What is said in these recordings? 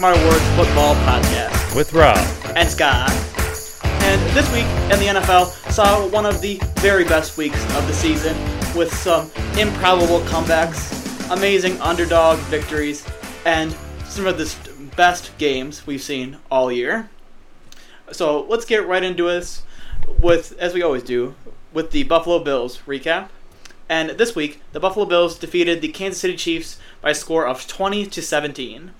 Welcome back Mark My Words Football Podcast with Rob and Scott. And this week in the NFL saw one of the very best weeks of the season with some improbable comebacks, amazing underdog victories, and some of the best games we've seen all year. So let's get right into this with, as we always do, with the Buffalo Bills recap. And this week, the Buffalo Bills defeated the Kansas City Chiefs by a score of 20 to 17.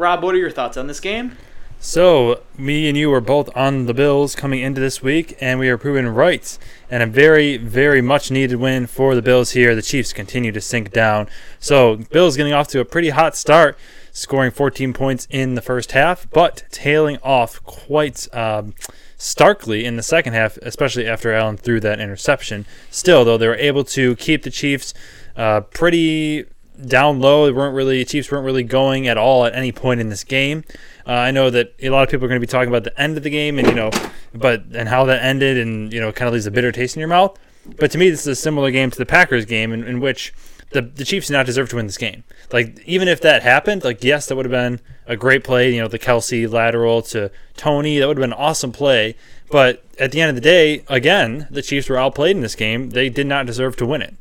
Rob, what are your thoughts on this game? So, me and you were both on the Bills coming into this week, and we are proven right. And a very, very much needed win for the Bills here. The Chiefs continue to sink down. So, Bills getting off to a pretty hot start, scoring 14 points in the first half, but tailing off quite. Um, starkly in the second half, especially after Allen threw that interception. Still, though, they were able to keep the Chiefs uh, pretty down low. They weren't really Chiefs weren't really going at all at any point in this game. Uh, I know that a lot of people are going to be talking about the end of the game and you know, but and how that ended and you know kind of leaves a bitter taste in your mouth. But to me, this is a similar game to the Packers game in, in which the the Chiefs did not deserve to win this game. Like even if that happened, like yes, that would have been a great play. You know, the Kelce lateral to Toney, that would have been an awesome play. But at the end of the day, again, the Chiefs were outplayed in this game. They did not deserve to win it.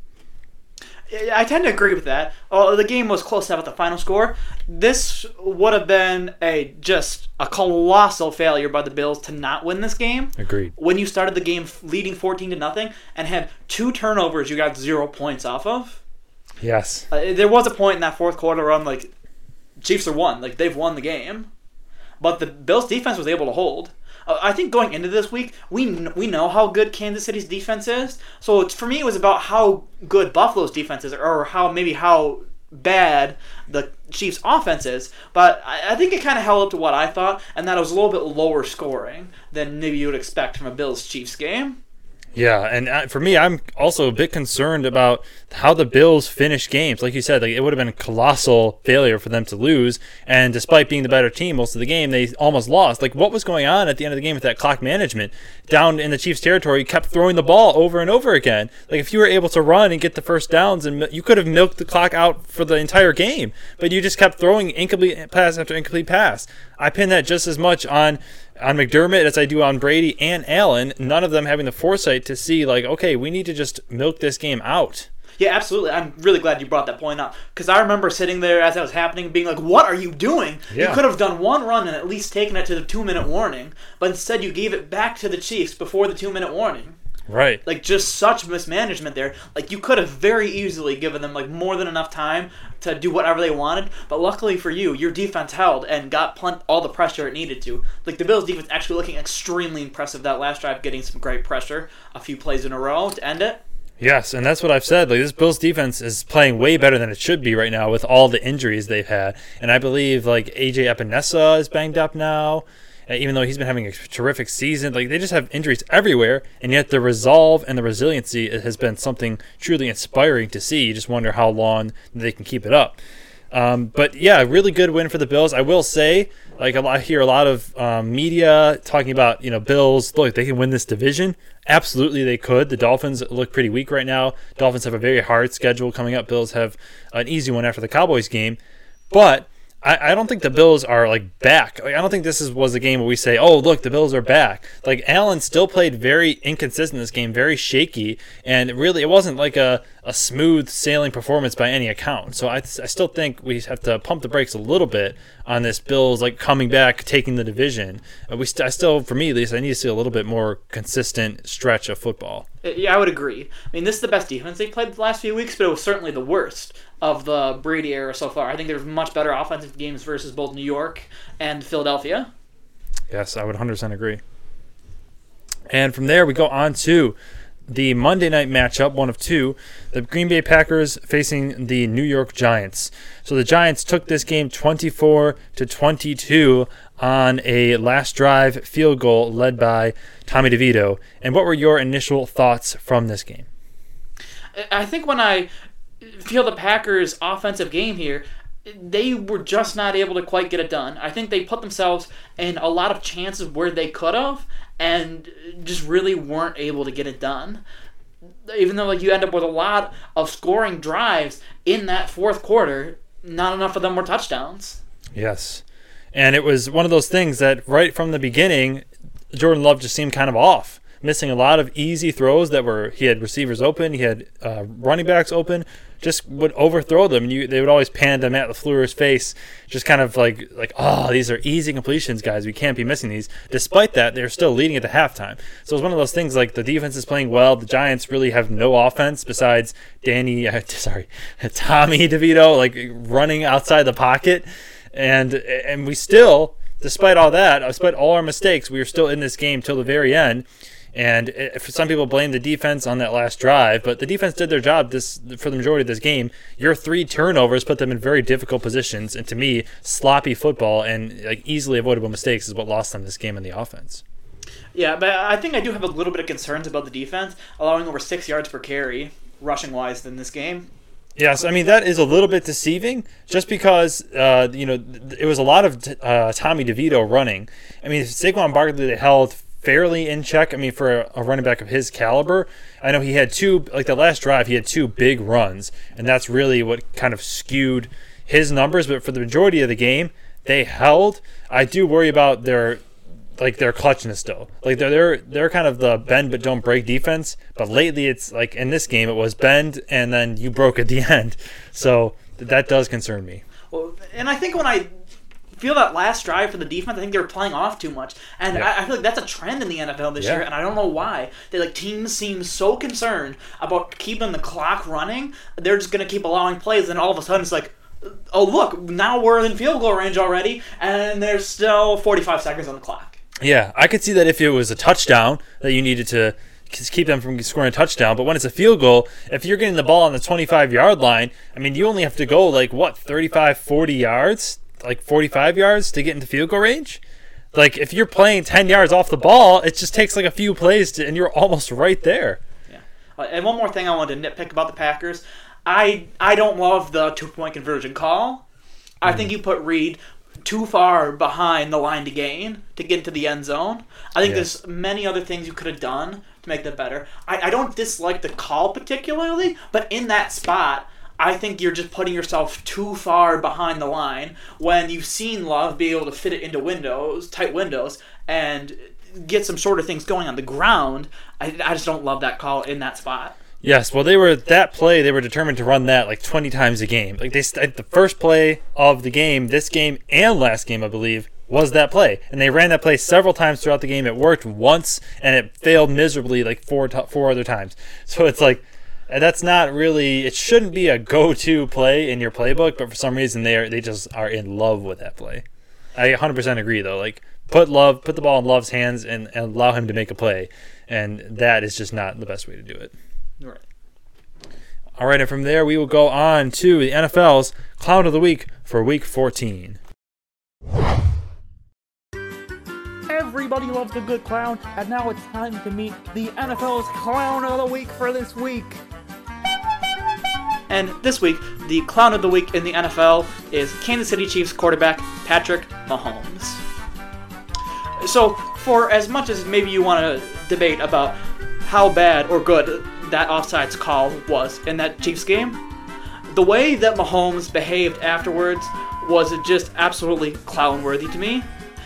I tend to agree with that. Oh, the game was close enough at the final score. This would have been a just a colossal failure by the Bills to not win this game. Agreed. When you started the game leading fourteen to nothing and had two turnovers, you got zero points off of. Yes. Uh, there was a point in that fourth quarter where I'm like, Chiefs are won. Like they've won the game, but the Bills defense was able to hold. Uh, I think going into this week, we we know how good Kansas City's defense is. So for me, it was about how good Buffalo's defense is, or how maybe how bad the Chiefs' offense is. But I, I think it kind of held up to what I thought, and that it was a little bit lower scoring than maybe you would expect from a Bills Chiefs game. Yeah, and uh, for me, I'm also a bit concerned about how the Bills finish games. Like you said, like it would have been a colossal failure for them to lose. And despite being the better team most of the game, they almost lost. Like what was going on at the end of the game with that clock management down in the Chiefs' territory? Kept throwing the ball over and over again. Like if you were able to run and get the first downs, and you could have milked the clock out for the entire game, but you just kept throwing incomplete pass after incomplete pass. I pin that just as much on on McDermott as I do on Brady and Allen, none of them having the foresight to see like, okay, we need to just milk this game out. Yeah, absolutely. I'm really glad you brought that point up because I remember sitting there as that was happening, being like, "What are you doing? Yeah. You could have done one run and at least taken it to the two minute warning, but instead you gave it back to the Chiefs before the two minute warning." Right. Like just such mismanagement there. Like you could have very easily given them like more than enough time to do whatever they wanted. But luckily for you, your defense held and got plenty, all the pressure it needed to. Like the Bills' defense actually looking extremely impressive that last drive, getting some great pressure, a few plays in a row to end it. Yes, and that's what I've said. Like this Bills defense is playing way better than it should be right now with all the injuries they've had. And I believe like AJ Epenesa is banged up now. Uh, even though he's been having a terrific season. Like they just have injuries everywhere, and yet the resolve and the resiliency has been something truly inspiring to see. You just wonder how long they can keep it up. Um, but yeah, really good win for the Bills. I will say, like I hear a lot of um, media talking about you know Bills. Look, they can win this division. Absolutely, they could. The Dolphins look pretty weak right now. Dolphins have a very hard schedule coming up. Bills have an easy one after the Cowboys game, but I, I don't think the Bills are like back. I don't think this is was a game where we say, "Oh, look, the Bills are back." Like Allen still played very inconsistent in this game, very shaky, and really it wasn't like a, a smooth sailing performance by any account. So I, I still think we have to pump the brakes a little bit on this Bills like coming back, taking the division. Uh, we st- I still, for me at least, I need to see a little bit more consistent stretch of football. Yeah, I would agree. I mean, this is the best defense they played the last few weeks, but it was certainly the worst of the Brady era so far. I think there's much better offensive games versus both New York and Philadelphia. Yes, I would 100% agree. And from there, we go on to the Monday night matchup, one of two, the Green Bay Packers facing the New York Giants. So the Giants took this game 24 to 22 on a last drive field goal led by Tommy DeVito. And what were your initial thoughts from this game? I think when I feel the Packers' offensive game here, they were just not able to quite get it done. I think they put themselves in a lot of chances where they could have and just really weren't able to get it done. Even though like you end up with a lot of scoring drives in that fourth quarter, not enough of them were touchdowns. Yes. And it was one of those things that right from the beginning, Jordan Love just seemed kind of off, missing a lot of easy throws that were he had receivers open, he had uh, running backs open, just would overthrow them. And you, they would always pan to Matt LaFleur's face, just kind of like like oh these are easy completions, guys. We can't be missing these. Despite that, they're still leading at the halftime. So it's one of those things like the defense is playing well. The Giants really have no offense besides Danny, uh, sorry, Tommy DeVito like running outside the pocket, and and we still. Despite all that, despite all our mistakes, we were still in this game till the very end. And if some people blame the defense on that last drive, but the defense did their job this for the majority of this game. Your three turnovers put them in very difficult positions, and to me, sloppy football and like easily avoidable mistakes is what lost them this game in the offense. Yeah, but I think I do have a little bit of concerns about the defense, allowing over six yards per carry, rushing wise, in this game. Yes, I mean that is a little bit deceiving, just because uh, you know it was a lot of uh, Tommy DeVito running. I mean, Saquon Barkley held fairly in check. I mean, for a, running back of his caliber, I know he had two, like the last drive, he had two big runs, and that's really what kind of skewed his numbers. But for the majority of the game, they held. I do worry about their like their clutchness though. Like they're they're they're kind of the bend but don't break defense. But lately, it's like in this game, it was bend and then you broke at the end. So that does concern me. Well, and I think when I feel that last drive for the defense, I think they were playing off too much, and yeah. I, I, feel like that's a trend in the NFL this yeah. year, and I don't know why. They like teams seem so concerned about keeping the clock running, they're just gonna keep allowing plays, and all of a sudden it's like, oh look, now we're in field goal range already, and there's still 45 seconds on the clock. Yeah, I could see that if it was a touchdown that you needed to keep them from scoring a touchdown. But when it's a field goal, if you're getting the ball on the 25 yard line, I mean, you only have to go like what 35, 40 yards like 45 yards to get into field goal range. Like if you're playing 10 yards off the ball, it just takes like a few plays to, and you're almost right there. Yeah. Uh, and one more thing I wanted to nitpick about the Packers. I I don't love the two point conversion call. I mm. think you put Reed too far behind the line to gain to get into the end zone. I think yes. there's many other things you could have done to make that better. I, I don't dislike the call particularly, but in that spot, I think you're just putting yourself too far behind the line when you've seen Love be able to fit it into windows, tight windows, and get some sort of things going on the ground. I, I just don't love that call in that spot. Yes, well, they were that play. They were determined to run that like 20 times a game. Like they, the first play of the game, this game and last game, I believe, was that play, and they ran that play several times throughout the game. It worked once, and it failed miserably like four four other times. So it's like and that's not really it shouldn't be a go-to play in your playbook but for some reason they are they just are in love with that play. I 100% agree though. Like put love put the ball in love's hands and, and allow him to make a play and that is just not the best way to do it. Right. All right and from there we will go on to the nfl's clown of the week for week 14 Everybody loves a good clown, and now it's time to meet the NFL's clown of the week for this week. And this week, the clown of the week in the NFL is Kansas City Chiefs quarterback Patrick Mahomes. So, for as much as maybe you want to debate about how bad or good that offsides call was in that Chiefs game, the way that Mahomes behaved afterwards was just absolutely clown worthy to me.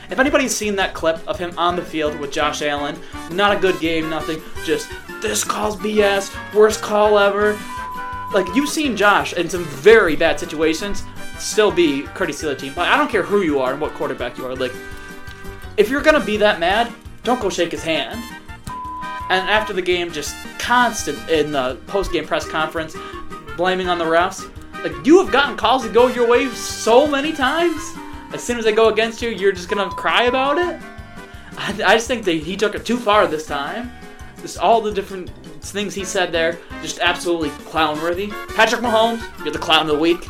If anybody's seen that clip of him on the field with Josh Allen, not a good game, nothing, just this call's BS, worst call ever, like you've seen Josh in some very bad situations still be courtesy of team. Like, I don't care who you are and what quarterback you are. Like, if you're gonna be that mad, don't go shake his hand. And after the game, just constant in the post-game press conference, blaming on the refs. Like you have gotten calls that go your way so many times. As soon as they go against you, you're just gonna cry about it. I, I just think that he took it too far this time. Just all the different things he said there, just absolutely clown worthy. Patrick Mahomes, you're the clown of the week.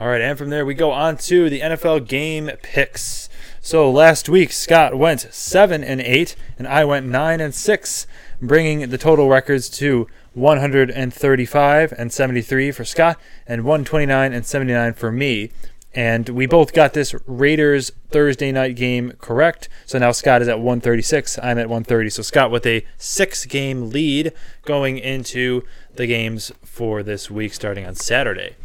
All right, and from there we go on to the NFL game picks. So last week Scott went seven and eight, and I went nine and six, bringing the total records to 135 and 73 for Scott, and 129 and 79 for me. And we both got this Raiders Thursday night game correct. So now Scott is at 136. I'm at 130. So Scott with a six game lead going into the games for this week starting on Saturday.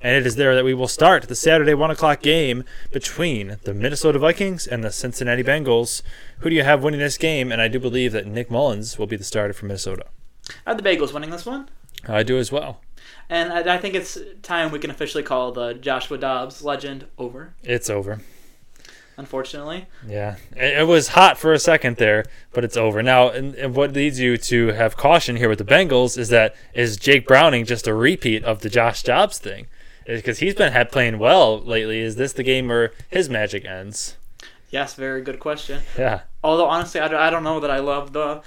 And it is there that we will start the Saturday 1 o'clock game between the Minnesota Vikings and the Cincinnati Bengals. Who do you have winning this game? And I do believe that Nick Mullens will be the starter for Minnesota. I have the Bagels winning this one. I do as well. And I, I think it's time we can officially call the Joshua Dobbs legend over, It's over. unfortunately. Yeah, it, it was hot for a second there, but it's over now. And, and what leads you to have caution here with the Bengals is that is Jake Browning just a repeat of the Josh Dobbs thing? Because he's been playing well lately. Is this the game where his magic ends? Yes, very good question. Yeah, Although, honestly, I don't, I don't know that I love the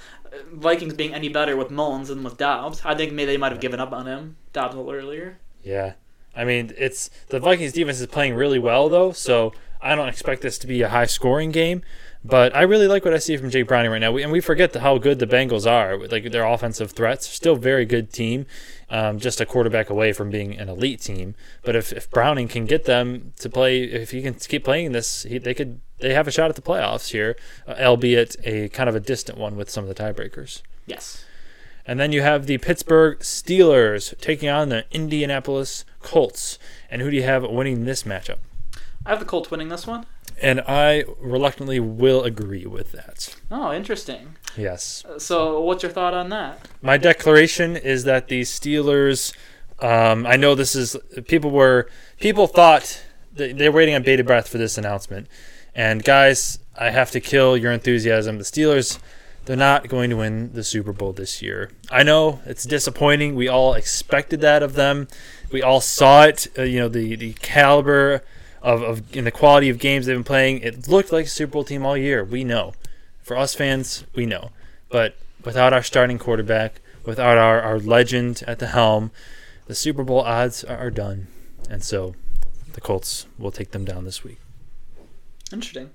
Vikings being any better with Mullens than with Dobbs. I think maybe they might have given up on him, Dobbs, a little earlier. yeah. I mean, it's the Vikings defense is playing really well though, so I don't expect this to be a high scoring game. But I really like what I see from Jake Browning right now, we, and we forget the, how good the Bengals are. Like their offensive threats, still very good team, um, just a quarterback away from being an elite team. But if, if Browning can get them to play, if he can keep playing this, he, they could they have a shot at the playoffs here, uh, albeit a kind of a distant one with some of the tiebreakers. Yes. And then you have the Pittsburgh Steelers taking on the Indianapolis Colts. And who do you have winning this matchup? I have the Colts winning this one. And I reluctantly will agree with that. Oh, interesting. Yes. So, what's your thought on that? My declaration is that the Steelers. Um, I know this is people were people thought they, they're waiting on bated breath for this announcement, and guys, I have to kill your enthusiasm. The Steelers, they're not going to win the Super Bowl this year. I know it's disappointing. We all expected that of them. We all saw it. Uh, you know the the caliber of, of and the quality of games they've been playing. It looked like a Super Bowl team all year. We know. For us fans, we know. But without our starting quarterback, without our, our legend at the helm, the Super Bowl odds are, are done. And so the Colts will take them down this week. Interesting.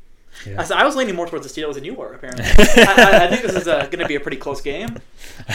Yeah. I, was leaning more towards the Steelers than you were, apparently. I, I, think this is uh, going to be a pretty close game.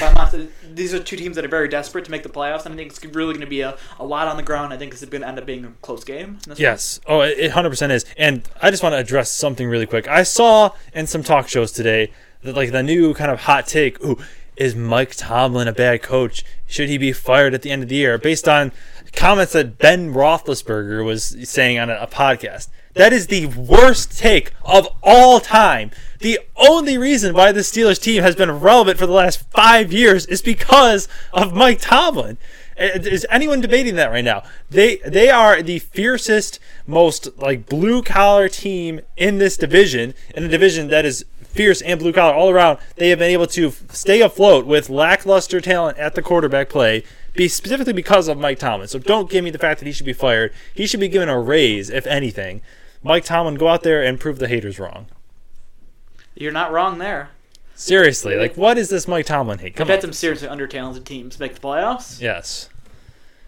Not, these are two teams that are very desperate to make the playoffs, and I think it's really going to be a, a lot on the ground. I think this is going to end up being a close game. Yes. Oh, it it 100% is. And I just want to address something really quick. I saw in some talk shows today that, like, the new kind of hot take ooh, is Mike Tomlin a bad coach? Should he be fired at the end of the year? Based on comments that Ben Roethlisberger was saying on a, a podcast. That is the worst take of all time. The only reason why the Steelers team has been relevant for the last five years is because of Mike Tomlin. Uh, Is anyone debating that right now? They they are the fiercest, most like blue collar team in this division, in a division that is fierce and blue collar all around. They have been able to stay afloat with lackluster talent at the quarterback play, be specifically because of Mike Tomlin. So don't give me the fact that he should be fired. He should be given a raise, if anything. Mike Tomlin, go out there and prove the haters wrong. You're not wrong there. Seriously, like what is this Mike Tomlin hate? Come I've had on. some seriously under talented teams make the playoffs. Yes.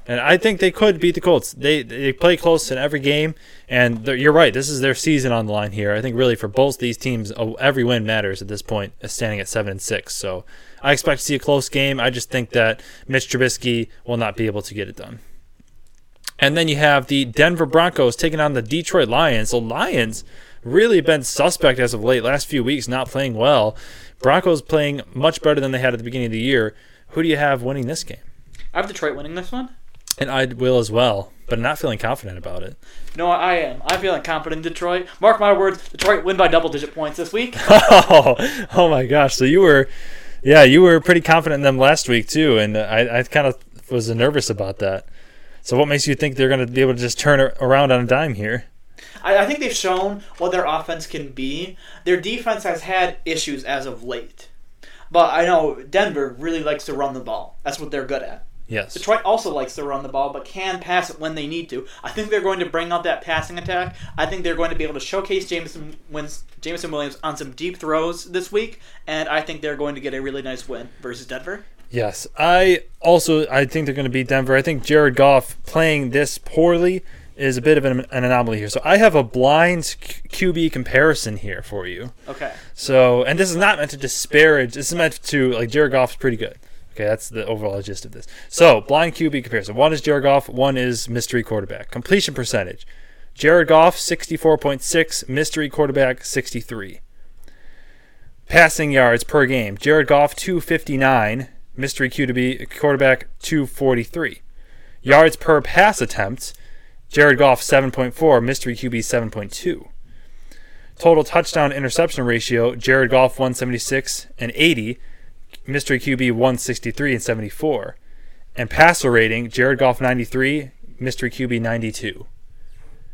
And I think they could beat the Colts. They they play close in every game, and you're right. This is their season on the line here. I think really for both these teams, every win matters at this point, uh, standing at seven and six. So I expect to see a close game. I just think that Mitch Trubisky will not be able to get it done. And then you have the Denver Broncos taking on the Detroit Lions. The Lions really been suspect as of late. Last few weeks, not playing well. Broncos playing much better than they had at the beginning of the year. Who do you have winning this game? I have Detroit winning this one. And I will as well, but not feeling confident about it. No, I am. I'm feeling confident in Detroit. Mark my words, Detroit win by double digit points this week. oh, oh my gosh! So you were, yeah, you were pretty confident in them last week too, and I, I kind of was nervous about that. So what makes you think they're going to be able to just turn around on a dime here? I, I think they've shown what their offense can be. Their defense has had issues as of late. But I know Denver really likes to run the ball. That's what they're good at. Yes. Detroit also likes to run the ball, but can pass it when they need to. I think they're going to bring out that passing attack. I think they're going to be able to showcase Jameson wins Jameson Williams on some deep throws this week, and I think they're going to get a really nice win versus Denver. Yes, I also I think they're going to beat Denver. I think Jared Goff playing this poorly is a bit of an, an anomaly here. So I have a blind Q- QB comparison here for you. Okay. So, and this is not meant to disparage. This is meant to like Jared Goff's pretty good. Okay, that's the overall gist of this. So, blind QB comparison. One is Jared Goff. One is mystery quarterback. Completion percentage. Jared Goff 64.6, mystery quarterback 63. Passing yards per game. Jared Goff 259, mystery QB quarterback 243. Yards per pass attempt. Jared Goff 7.4, mystery QB 7.2. Total touchdown interception ratio. Jared Goff 176 and 80, mystery QB 163 and 74. And passer rating. Jared Goff 93, mystery QB 92.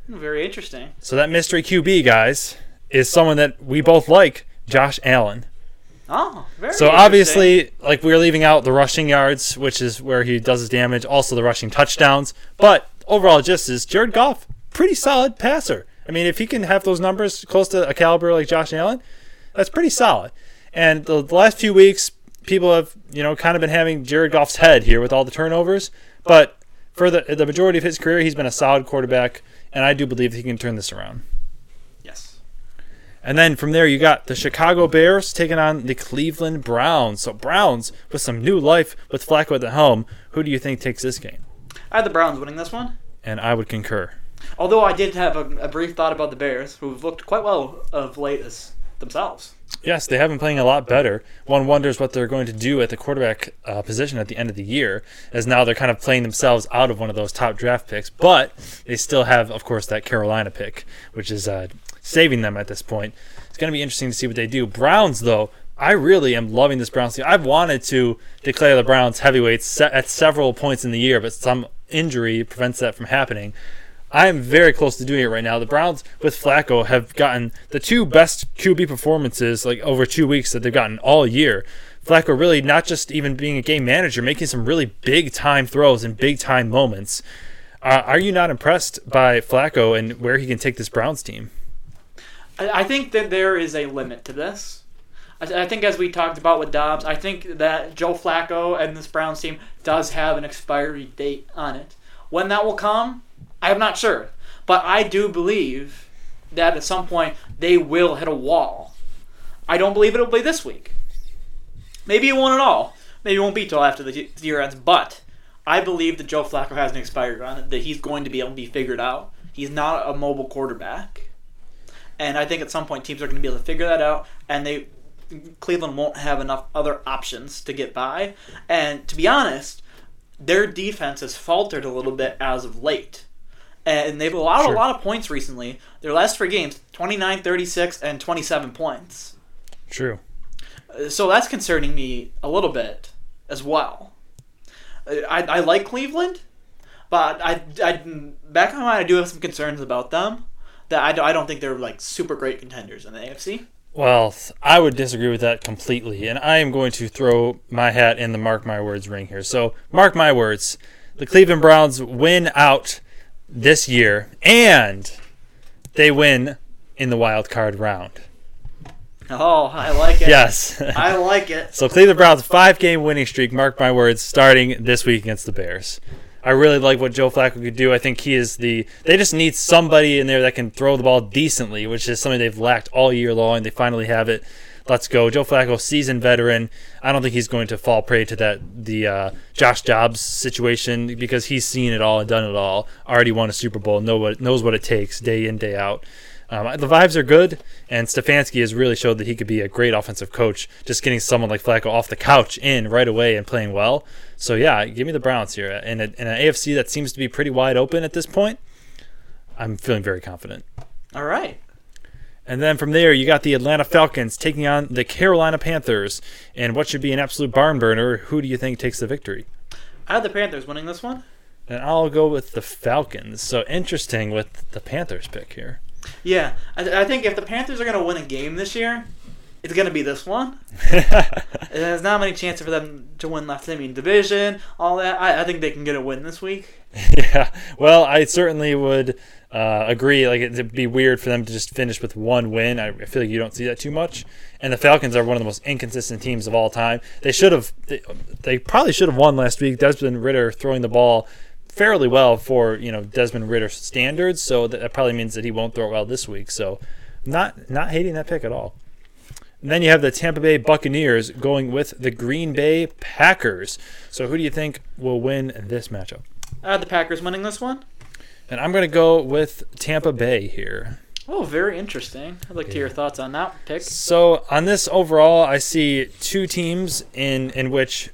Hmm, very interesting. So that mystery QB guys is someone that we both like, Josh Allen. Oh, very So obviously, like we're leaving out the rushing yards, which is where he does his damage, also the rushing touchdowns. But overall, just is Jared Goff pretty solid passer. I mean, if he can have those numbers close to a caliber like Josh Allen, that's pretty solid. And the, the last few weeks, people have you know kind of been having Jared Goff's head here with all the turnovers. But for the the majority of his career, he's been a solid quarterback, and I do believe he can turn this around. And then from there, you got the Chicago Bears taking on the Cleveland Browns. So Browns with some new life with Flacco at the helm. Who do you think takes this game? I had the Browns winning this one. And I would concur. Although I did have a, a brief thought about the Bears, who've looked quite well of late as themselves. Yes, they have been playing a lot better. One wonders what they're going to do at the quarterback uh, position at the end of the year, as now they're kind of playing themselves out of one of those top draft picks. But they still have, of course, that Carolina pick, which is uh, saving them at this point. It's going to be interesting to see what they do. Browns, though, I really am loving this Browns team. I've wanted to declare the Browns heavyweights at several points in the year, but some injury prevents that from happening. I am very close to doing it right now. The Browns with Flacco have gotten the two best QB performances like over two weeks that they've gotten all year. Flacco really not just even being a game manager, making some really big time throws and big time moments. Uh, are you not impressed by Flacco and where he can take this Browns team? I, think that there is a limit to this. I, I think, as we talked about with Dobbs, I think that Joe Flacco and this Browns team does have an expiry date on it. When that will come, I'm not sure. But I do believe that at some point they will hit a wall. I don't believe it'll be this week. Maybe it won't at all. Maybe it won't be till after the year ends. But I believe that Joe Flacco has an expiry on it, that he's going to be able to be figured out. He's not a mobile quarterback. And I think at some point teams are going to be able to figure that out, and they Cleveland won't have enough other options to get by. And to be honest, their defense has faltered a little bit as of late. And they've allowed Sure. a lot of points recently. Their last three games 29, 36, and 27 points. True. Uh, so that's concerning me a little bit as well. Uh, I, I like Cleveland, but I, I back in my mind I do have some concerns about them. That I, I don't think they're like super great contenders in the AFC. Well, I would disagree with that completely, and I am going to throw my hat in the mark my words ring here. So, mark my words, the Cleveland Browns win out this year, and they win in the wild card round. Oh, I like it. Yes. I like it. so Cleveland Browns five game winning streak, mark my words, starting this week against the Bears. I really like what Joe Flacco could do. I think he is the. They just need somebody in there that can throw the ball decently, which is something they've lacked all year long. They finally have it. Let's go, Joe Flacco, seasoned veteran. I don't think he's going to fall prey to that the uh, Josh Dobbs situation because he's seen it all and done it all. Already won a Super Bowl, know what knows what it takes day in day out. Um, the vibes are good, and Stefanski has really showed that he could be a great offensive coach. Just getting someone like Flacco off the couch in right away and playing well. So yeah, give me the Browns here in, a, in an AFC that seems to be pretty wide open at this point. I'm feeling very confident. All right. And then from there, you got the Atlanta Falcons taking on the Carolina Panthers, and what should be an absolute barn burner. Who do you think takes the victory? I have the Panthers winning this one. And I'll go with the Falcons. So interesting with the Panthers pick here. Yeah, I, I think if the Panthers are going to win a game this year, it's going to be this one. There's not many chances for them to win left. I mean, division, all that. I, I think they can get a win this week. yeah. Well, I certainly would uh, agree. Like it'd be weird for them to just finish with one win. I, feel like you don't see that too much. And the Falcons are one of the most inconsistent teams of all time. They should have. They, they probably should have won last week. Desmond Ridder throwing the ball fairly well for you know Desmond Ridder standards. So that, probably means that he won't throw it well this week. So not not hating that pick at all. And then you have the Tampa Bay Buccaneers going with the Green Bay Packers. So who do you think will win this matchup? Had the Packers winning this one. And I'm going to go with Tampa Bay here. Oh, very interesting. I'd like to hear your thoughts on that pick. So on this overall, I see two teams in in which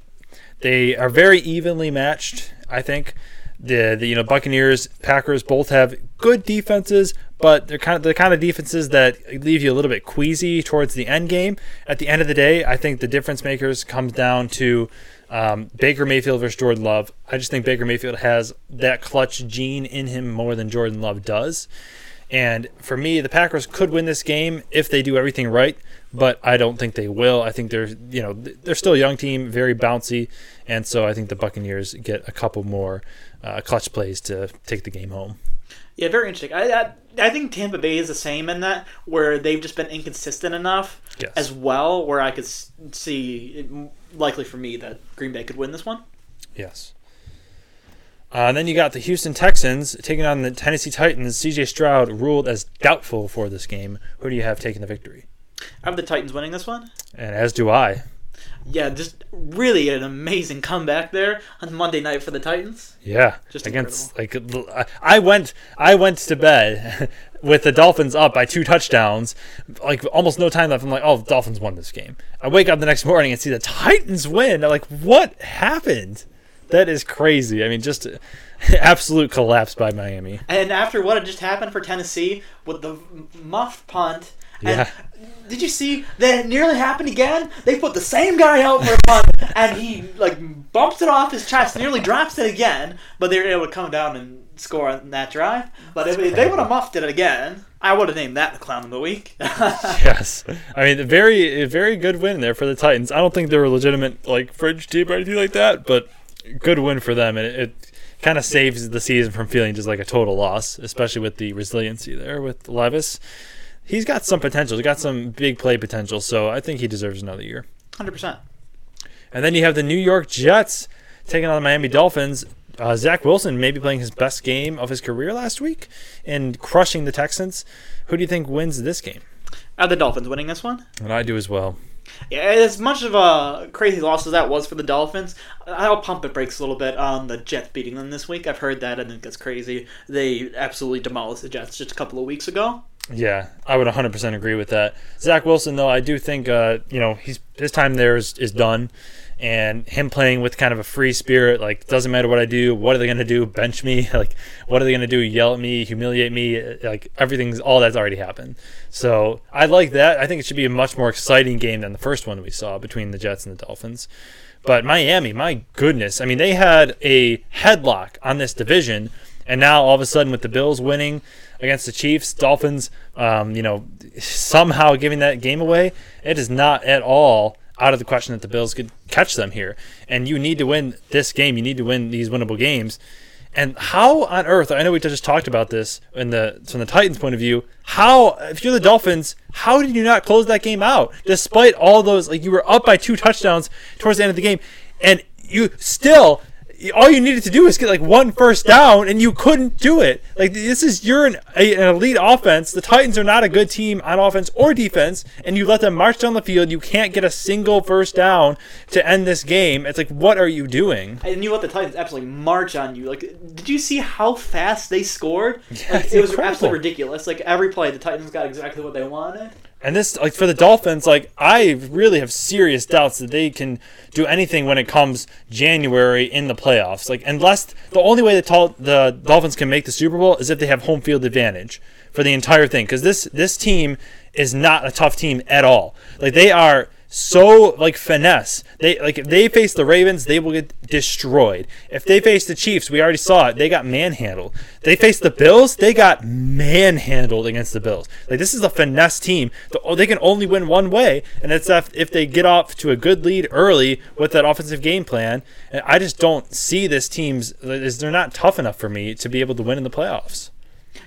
they are very evenly matched. I think the, the you know Buccaneers, Packers both have good defenses, but they're kind of the kind of defenses that leave you a little bit queasy towards the end game. At the end of the day, I think the difference makers comes down to um, Baker Mayfield versus Jordan Love. I just think Baker Mayfield has that clutch gene in him more than Jordan Love does. And for me, the Packers could win this game if they do everything right, but I don't think they will. I think they're, you know, they're still a young team, very bouncy, and so I think the Buccaneers get a couple more uh, clutch plays to take the game home. Yeah, very interesting. I, I I think Tampa Bay is the same in that where they've just been inconsistent enough Yes. as well, where I could see it, likely for me that Green Bay could win this one. Yes. Uh, and then you got the Houston Texans taking on the Tennessee Titans. CJ Stroud ruled as doubtful for this game. Who do you have taking the victory? I have the Titans winning this one. And as do I. Yeah, just really an amazing comeback there on Monday night for the Titans. Yeah, Just against like I- went I went to bed with the Dolphins up by two touchdowns, like almost no time left. I'm like, oh, the Dolphins won this game. I wake up the next morning and see the Titans win. I'm like, what happened? That is crazy. I mean, just absolute collapse by Miami. And after what had just happened for Tennessee with the muffed punt, and did you see that it nearly happened again? They put the same guy out for a punt, and he like bumps it off his chest, nearly drops it again, but they were able to come down and score on that drive. But if, if they would have muffed it again, I would have named that the clown of the week. Yes, I mean, a very very good win there for the Titans. I don't think they're a legitimate like fringe team or anything like that, but good win for them, and it, it kind of saves the season from feeling just like a total loss, especially with the resiliency there with Levis. He's got some potential. He's got some big play potential, so I think he deserves another year. Hundred percent. And then you have the New York Jets taking on the Miami Dolphins. Uh, Zach Wilson maybe playing his best game of his career last week and crushing the Texans. Who do you think wins this game? Are the Dolphins winning this one? And I do as well. Yeah, as much of a crazy loss as that was for the Dolphins, I'll pump it brakes a little bit on the Jets beating them this week. I've heard that, and it gets crazy. They absolutely demolished the Jets just a couple of weeks ago. Yeah, I would 100% agree with that. Zach Wilson, though, I do think uh, you know he's his time there is, is done, and him playing with kind of a free spirit, like doesn't matter what I do, what are they gonna do? Bench me? Like what are they gonna do? Yell at me? Humiliate me? Like everything's all that's already happened. So I like that. I think it should be a much more exciting game than the first one we saw between the Jets and the Dolphins. But Miami, my goodness, I mean they had a headlock on this division, and now all of a sudden with the Bills winning against the Chiefs, Dolphins, um, you know, somehow giving that game away, it is not at all out of the question that the Bills could catch them here. And you need to win this game. You need to win these winnable games. And how on earth? I know we just talked about this in the from the Titans' point of view. How, if you're the Dolphins, how did you not close that game out despite all those? Like you were up by two touchdowns towards the end of the game, and you still all you needed to do was get like one first down, and you couldn't do it. Like this is you're an, a, an elite offense. The Titans are not a good team on offense or defense, and you let them march down the field. You can't get a single first down to end this game. It's like, what are you doing? And you let the Titans absolutely march on you. Like, did you see how fast they scored? Yeah, like, it was incredible. absolutely ridiculous. Like every play, the Titans got exactly what they wanted. And this, like for the Dolphins, like I really have serious doubts that they can do anything when it comes January in the playoffs. Like unless the only way the the Dolphins can make the Super Bowl is if they have home field advantage for the entire thing. Because this this team is not a tough team at all. Like they are so like finesse. They like if they face the Ravens, they will get destroyed. If they face the Chiefs, we already saw it. They got manhandled. They face the Bills, they got manhandled against the Bills. Like this is a finesse team. Oh, They can only win one way, and it's if, they get off to a good lead early with that offensive game plan. And I just don't see this team's. is They're not tough enough for me to be able to win in the playoffs.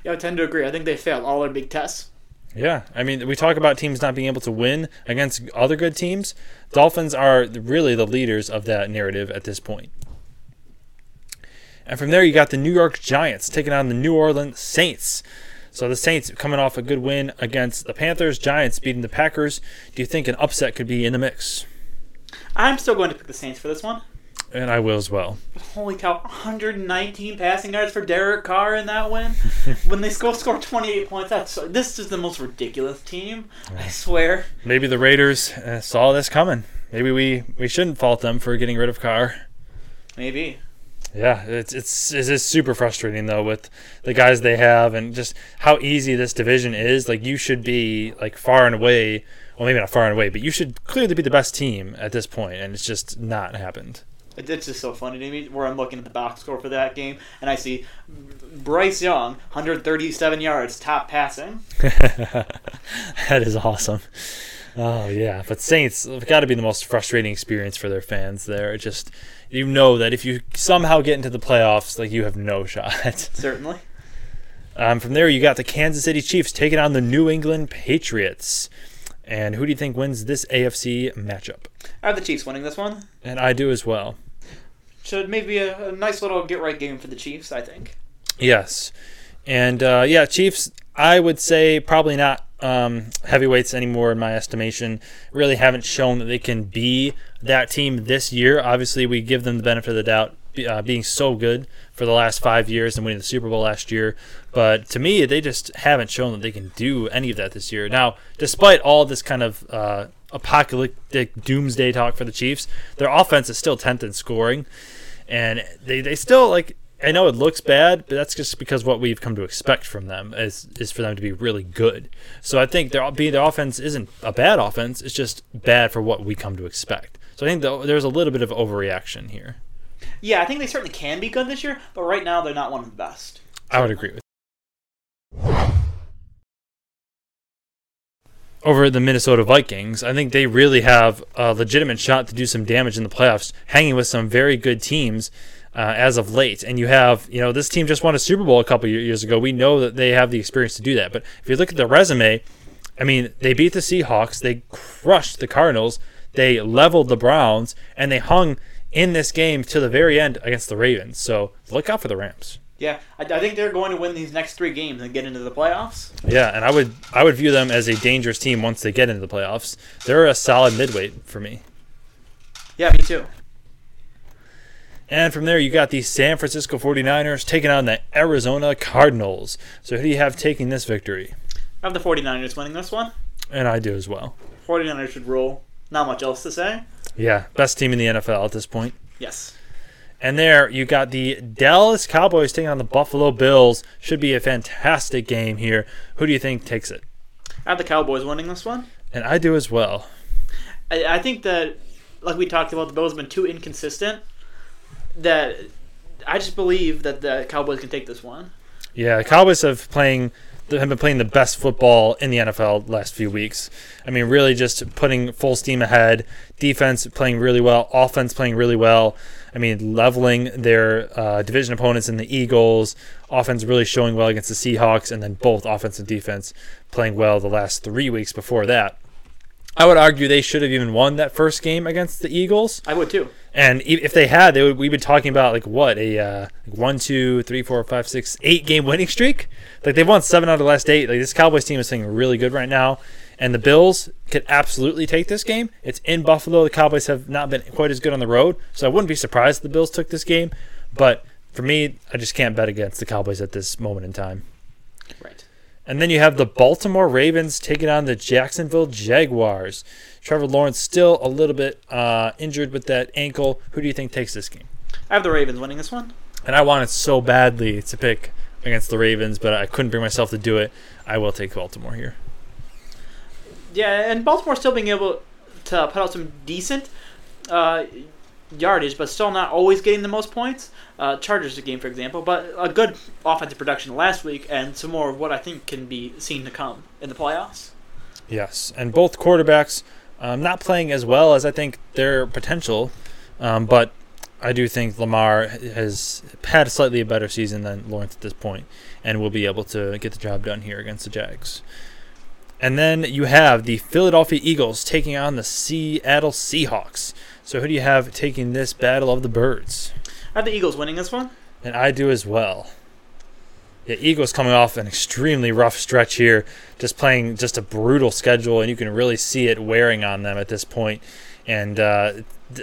Yeah, I tend to agree. I think they failed all their big tests. Yeah, I mean, we talk about teams not being able to win against other good teams. Dolphins are really the leaders of that narrative at this point. And from there, you got the New York Giants taking on the New Orleans Saints. So the Saints coming off a good win against the Panthers, Giants beating the Packers. Do you think an upset could be in the mix? I'm still going to pick the Saints for this one. And I will as well. Holy cow, 119 passing yards for Derek Carr in that win. when they score score 28 points, that's this is the most ridiculous team. I swear. Maybe the Raiders uh, saw this coming. Maybe we, we shouldn't fault them for getting rid of Carr. Maybe. Yeah, it's it's it is super frustrating though with the guys they have and just how easy this division is. Like you should be like far and away, well maybe not far and away, but you should clearly be the best team at this point, and it's just not happened. It- It's just so funny to me where I'm looking at the box score for that game and I see Bryce Young, 137 yards, top passing. that is awesome. Oh yeah, but Saints have got to be the most frustrating experience for their fans. There, It just you know that if you somehow get into the playoffs, like you have no shot. Certainly. Um, from there, you got the Kansas City Chiefs taking on the New England Patriots. And who do you think wins this AFC matchup? I have the Chiefs winning this one. And I do as well. Should maybe a, a nice little get right game for the Chiefs, I think. Yes. And uh, yeah, Chiefs, I would say probably not um, heavyweights anymore in my estimation. Really haven't shown that they can be that team this year. Obviously, we give them the benefit of the doubt, uh, being so good for the last five years and winning the Super Bowl last year. But to me, they just haven't shown that they can do any of that this year. Now, despite all this kind of uh, apocalyptic doomsday talk for the Chiefs, their offense is still 10th in scoring. And they, they still, like, I know it looks bad, but that's just because what we've come to expect from them is is for them to be really good. So I think their their offense isn't a bad offense; it's just bad for what we come to expect. So I think the, there's a little bit of overreaction here. Yeah, I think they certainly can be good this year, but right now they're not one of the best. I would agree with. Over the Minnesota Vikings, I think they really have a legitimate shot to do some damage in the playoffs, hanging with some very good teams uh, as of late. And you have, you know, this team just won a Super Bowl a couple years ago. We know that they have the experience to do that. But if you look at the resume, I mean, they beat the Seahawks, they crushed the Cardinals, they leveled the Browns, and they hung in this game to the very end against the Ravens. So look out for the Rams. Yeah, I, I think they're going to win these next three games and get into the playoffs. Yeah, and I would I would view them as a dangerous team once they get into the playoffs. They're a solid midweight for me. Yeah, me too. And from there, you got the San Francisco 49ers taking on the Arizona Cardinals. So who do you have taking this victory? I have the 49ers winning this one. And I do as well. 49ers should roll. Not much else to say. Yeah, best team in the NFL at this point. Yes. And there, you got the Dallas Cowboys taking on the Buffalo Bills. Should be a fantastic game here. Who do you think takes it? I have the Cowboys winning this one. And I do as well. I, I think that, like we talked about, the Bills have been too inconsistent. That I just believe that the Cowboys can take this one. Yeah, the Cowboys have playing have been playing the best football in the NFL the last few weeks. I mean, really just putting full steam ahead. Defense playing really well. Offense playing really well. I mean, leveling their uh, division opponents in the Eagles. Offense really showing well against the Seahawks, and then both offense and defense playing well the last three weeks before that. I would argue they should have even won that first game against the Eagles. I would too. And if they had, they would. We've been talking about like what a uh, one, two, three, four, five, six, eight game winning streak. Like they've won seven out of the last eight. Like this Cowboys team is playing really good right now. And the Bills could absolutely take this game. It's in Buffalo. The Cowboys have not been quite as good on the road, so I wouldn't be surprised if the Bills took this game. But for me, I just can't bet against the Cowboys at this moment in time. Right. And then you have the Baltimore Ravens taking on the Jacksonville Jaguars. Trevor Lawrence still a little bit uh, injured with that ankle. Who do you think takes this game? I have the Ravens winning this one. And I wanted so badly to pick against the Ravens, but I couldn't bring myself to do it. I will take Baltimore here. Yeah, and Baltimore still being able to put out some decent uh, yardage, but still not always getting the most points. Uh, Chargers game, for example, but a good offensive production last week, and some more of what I think can be seen to come in the playoffs. Yes, and both quarterbacks um, not playing as well as I think their potential, um, but I do think Lamar has had slightly a better season than Lawrence at this point, and will be able to get the job done here against the Jags. And then you have the Philadelphia Eagles taking on the Seattle Seahawks. So who do you have taking this battle of the birds? I have the Eagles winning this one. And I do as well. Yeah, Eagles coming off an extremely rough stretch here, just playing just a brutal schedule, and you can really see it wearing on them at this point. And uh,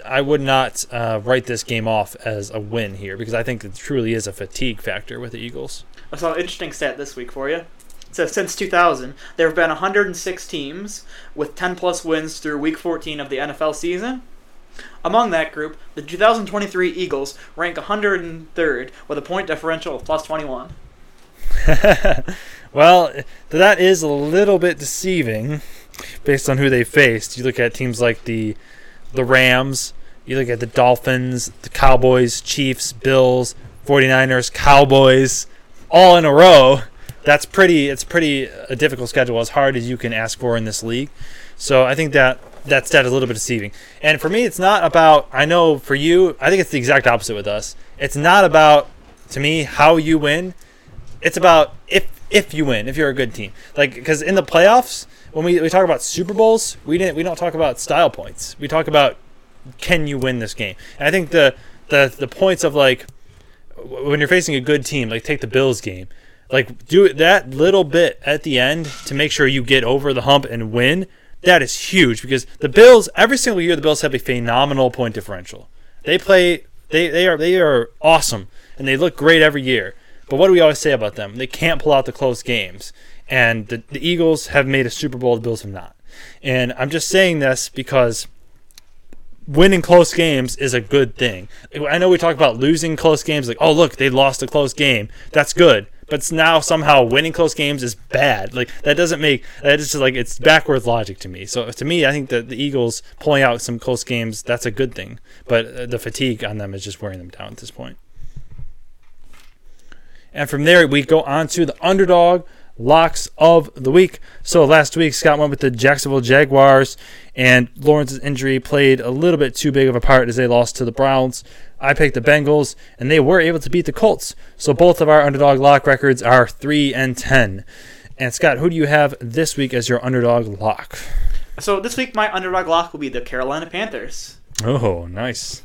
I would not uh, write this game off as a win here because I think it truly is a fatigue factor with the Eagles. I saw an interesting stat this week for you. Says since 2000, there have been 106 teams with 10 plus wins through week 14 of the NFL season. Among that group, the 2023 Eagles rank 103rd with a point differential of plus 21. well, that is a little bit deceiving based on who they faced. You look at teams like the the Rams, you look at the Dolphins, the Cowboys, Chiefs, Bills, 49ers, Cowboys, all in a row. That's pretty it's pretty a difficult schedule as hard as you can ask for in this league. So I think that that stat is a little bit deceiving. And for me it's not about I know for you, I think it's the exact opposite with us. It's not about to me how you win. It's about if if you win, if you're a good team. Like because in the playoffs, when we, we talk about Super Bowls, we didn't we don't talk about style points. We talk about can you win this game. And I think the the the points of like when you're facing a good team, like take the Bills game, like do that little bit at the end to make sure you get over the hump and win. That is huge because the Bills every single year the Bills have a phenomenal point differential. They play they they are they are awesome and they look great every year. But what do we always say about them? They can't pull out the close games. And the, the Eagles have made a Super Bowl, the Bills have not. And I'm just saying this because winning close games is a good thing. I know we talk about losing close games, like, oh, look, they lost a close game. That's good. But now somehow winning close games is bad. Like, that doesn't make, that is just like, it's backwards logic to me. So to me, I think that the Eagles pulling out some close games, that's a good thing. But uh, the fatigue on them is just wearing them down at this point. And from there, we go on to the underdog locks of the week. So last week, Scott went with the Jacksonville Jaguars, and Lawrence's injury played a little bit too big of a part as they lost to the Browns. I picked the Bengals, and they were able to beat the Colts. So both of our underdog lock records are 3 and 10. And Scott, who do you have this week as your underdog lock? So this week, my underdog lock will be the Carolina Panthers. Oh, nice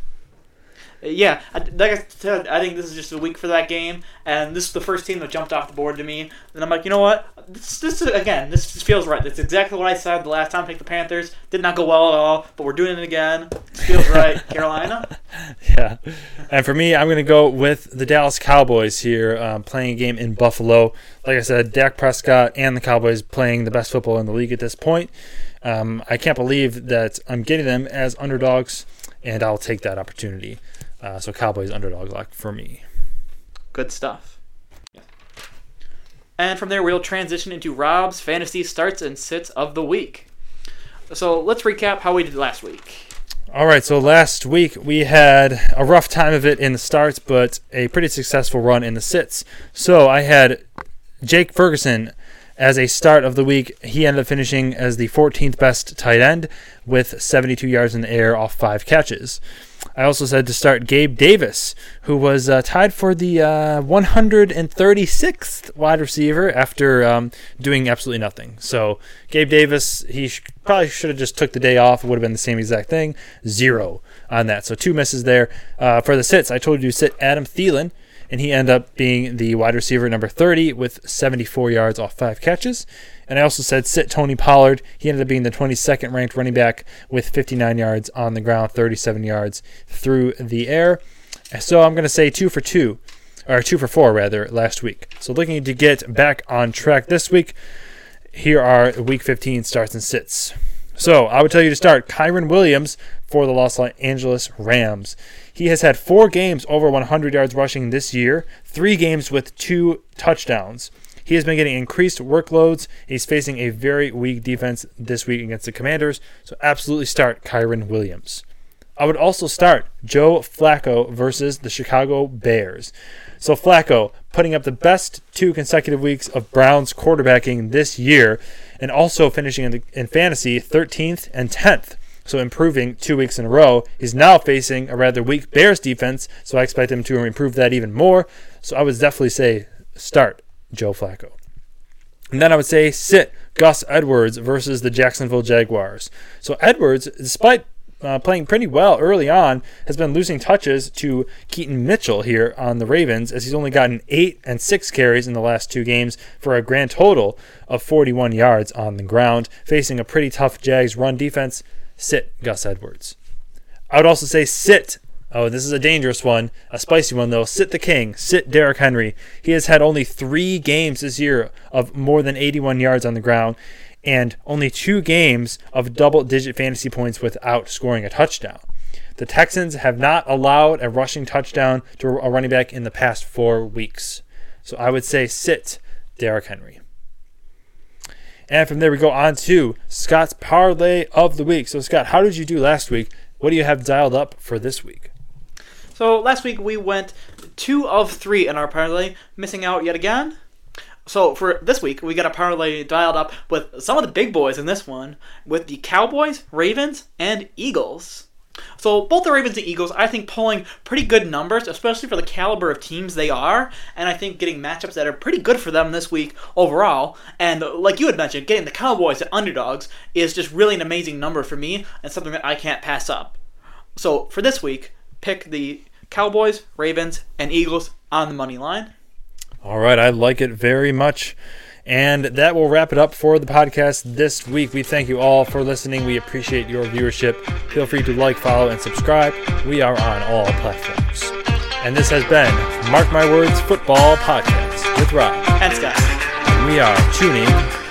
yeah, like I said, I think this is just a week for that game, and this is the first team that jumped off the board to me. And I'm like, you know what? This, this is, again, this feels right. It's exactly what I said the last time I picked the Panthers. Did not go well at all, but we're doing it again. This feels right. Carolina. Yeah, and for me, I'm going to go with the Dallas Cowboys here, um, playing a game in Buffalo. Like I said, Dak Prescott and the Cowboys playing the best football in the league at this point. Um, I can't believe that I'm getting them as underdogs, and I'll take that opportunity. Uh, so Cowboys underdog lock for me. Good stuff. And from there, we'll transition into Rob's fantasy starts and sits of the week. So let's recap how we did last week. All right, so last week we had a rough time of it in the starts, but a pretty successful run in the sits. So I had Jake Ferguson as a start of the week. He ended up finishing as the 14th best tight end with 72 yards in the air off five catches. I also said to start Gabe Davis, who was uh, tied for the uh, 136th wide receiver after um, doing absolutely nothing. So Gabe Davis, he sh- probably should have just took the day off. It would have been the same exact thing. Zero on that. So two misses there. Uh, for the sits, I told you to sit Adam Thielen and he ended up being the wide receiver number 30 with 74 yards off five catches. And I also said sit Tony Pollard. He ended up being the 22nd ranked running back with 59 yards on the ground, 37 yards through the air. So I'm going to say two for two, or two for four rather, last week. So looking to get back on track this week. Here are week 15 starts and sits. So I would tell you to start Kyren Williams for the Los Angeles Rams. He has had four games over 100 yards rushing this year, three games with two touchdowns. He has been getting increased workloads. He's facing a very weak defense this week against the Commanders, so absolutely start Kyren Williams. I would also start Joe Flacco versus the Chicago Bears. So Flacco putting up the best two consecutive weeks of Browns quarterbacking this year, and also finishing in, the, in fantasy 13th and 10th so improving two weeks in a row. He's now facing a rather weak Bears defense, so I expect him to improve that even more. So I would definitely say start Joe Flacco. And then I would say sit Gus Edwards versus the Jacksonville Jaguars. So Edwards, despite uh, playing pretty well early on, has been losing touches to Keaton Mitchell here on the Ravens, as he's only gotten eight and six carries in the last two games for a grand total of 41 yards on the ground, facing a pretty tough Jags run defense sit Gus Edwards. I would also say sit. Oh, this is a dangerous one, a spicy one though. Sit the king, sit Derrick Henry. He has had only three games this year of more than 81 yards on the ground, and only two games of double digit fantasy points without scoring a touchdown. The Texans have not allowed a rushing touchdown to a running back in the past four weeks. So I would say sit Derrick Henry. And from there, we go on to Scott's parlay of the week. So, Scott, how did you do last week? What do you have dialed up for this week? So last week we went two of three in our parlay, missing out yet again. So for this week, we got a parlay dialed up with some of the big boys in this one, with the Cowboys, Ravens, and Eagles. So both the Ravens and Eagles, I think, pulling pretty good numbers, especially for the caliber of teams they are, and I think getting matchups that are pretty good for them this week overall. And like you had mentioned, getting the Cowboys at underdogs is just really an amazing number for me, and something that I can't pass up. So for this week, pick the Cowboys, Ravens, and Eagles on the money line. All right, I like it very much. And that will wrap it up for the podcast this week. We thank you all for listening. We appreciate your viewership. Feel free to like, follow, and subscribe. We are on all platforms. And this has been Mark My Words Football Podcast with Rob. And Scott. We are tuning